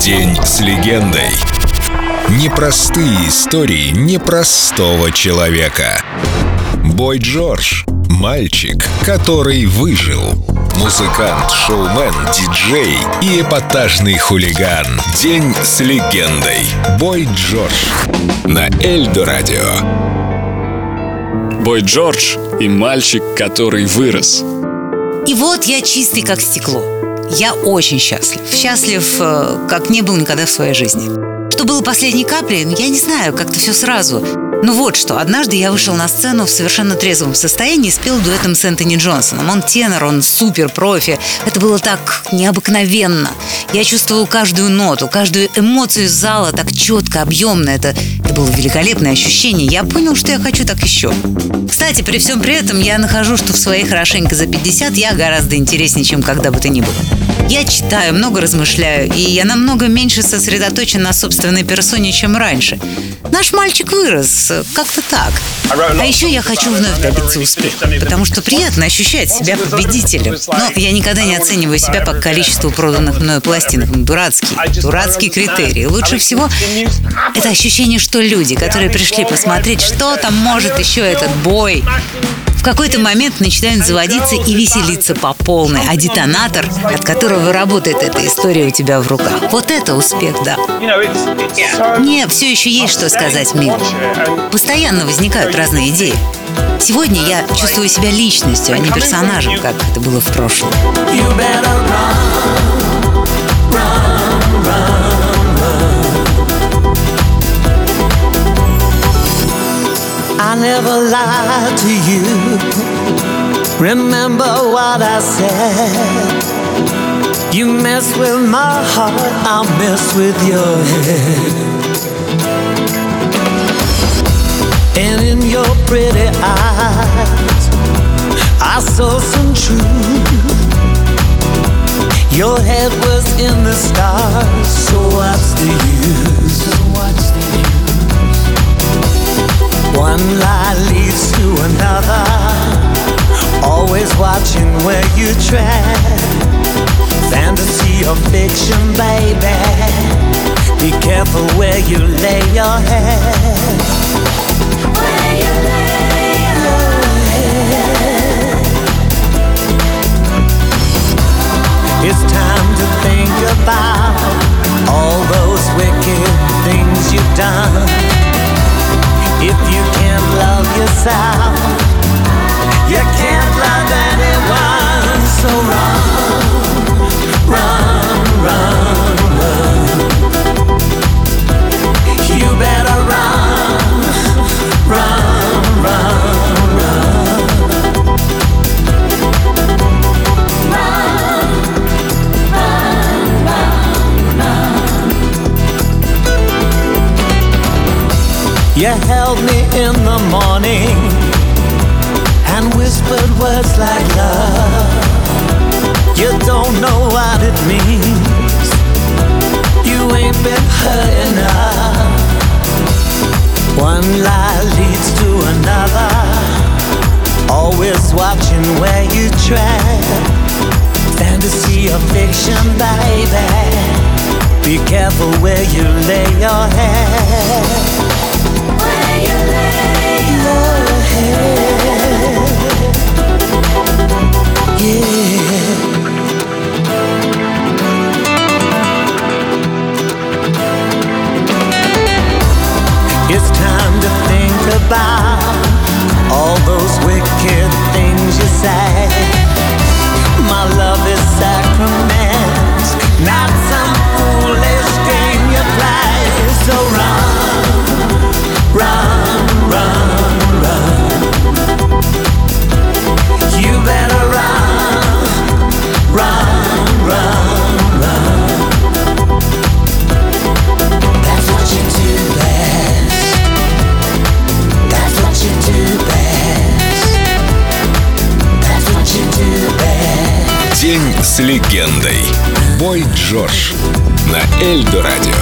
День с легендой. Непростые истории непростого человека. Бой Джордж. Мальчик, который выжил. Музыкант, шоумен, диджей и эпатажный хулиган. День с легендой. Бой Джордж. На Эльдо Радио. Бой Джордж и мальчик, который вырос. И вот я чистый, как стекло. Я очень счастлив. Счастлив, э, как не был никогда в своей жизни. Что было последней каплей, я не знаю, как-то все сразу. Ну вот что, однажды я вышел на сцену в совершенно трезвом состоянии и спел дуэтом с Энтони Джонсоном. Он тенор, он супер профи. Это было так необыкновенно. Я чувствовал каждую ноту, каждую эмоцию зала так четко, объемно. Это, было великолепное ощущение. Я понял, что я хочу так еще. Кстати, при всем при этом я нахожу, что в своей хорошенько за 50 я гораздо интереснее, чем когда бы то ни было. Я читаю, много размышляю, и я намного меньше сосредоточен на собственной персоне, чем раньше. Наш мальчик вырос, как-то так. А еще я хочу вновь добиться успеха, потому что приятно ощущать себя победителем. Но я никогда не оцениваю себя по количеству проданных мною пластинок. Дурацкий, дурацкий критерий. Лучше всего это ощущение, что люди, которые пришли посмотреть, что там может еще этот бой, какой-то момент начинают заводиться и веселиться по полной, а детонатор, от которого работает эта история у тебя в руках. Вот это успех, да. Мне все еще есть что сказать миру. Постоянно возникают разные идеи. Сегодня я чувствую себя личностью, а не персонажем, как это было в прошлом. I never lied to you. Remember what I said. You mess with my heart, I'll mess with your head. And in your pretty eyes, I saw some truth. Your head was in the stars, you tread. Fantasy or fiction, baby. Be careful where you lay your head. Where you lay your head. It's time to think about all those wicked things you've done. If you can't love yourself, you can't You held me in the morning and whispered words like love. You don't know what it means. You ain't been hurt enough. One lie leads to another. Always watching where you tread. Fantasy or fiction, baby. Be careful where you lay your head. День с легендой. Бой Джордж. На Эльдо Радио.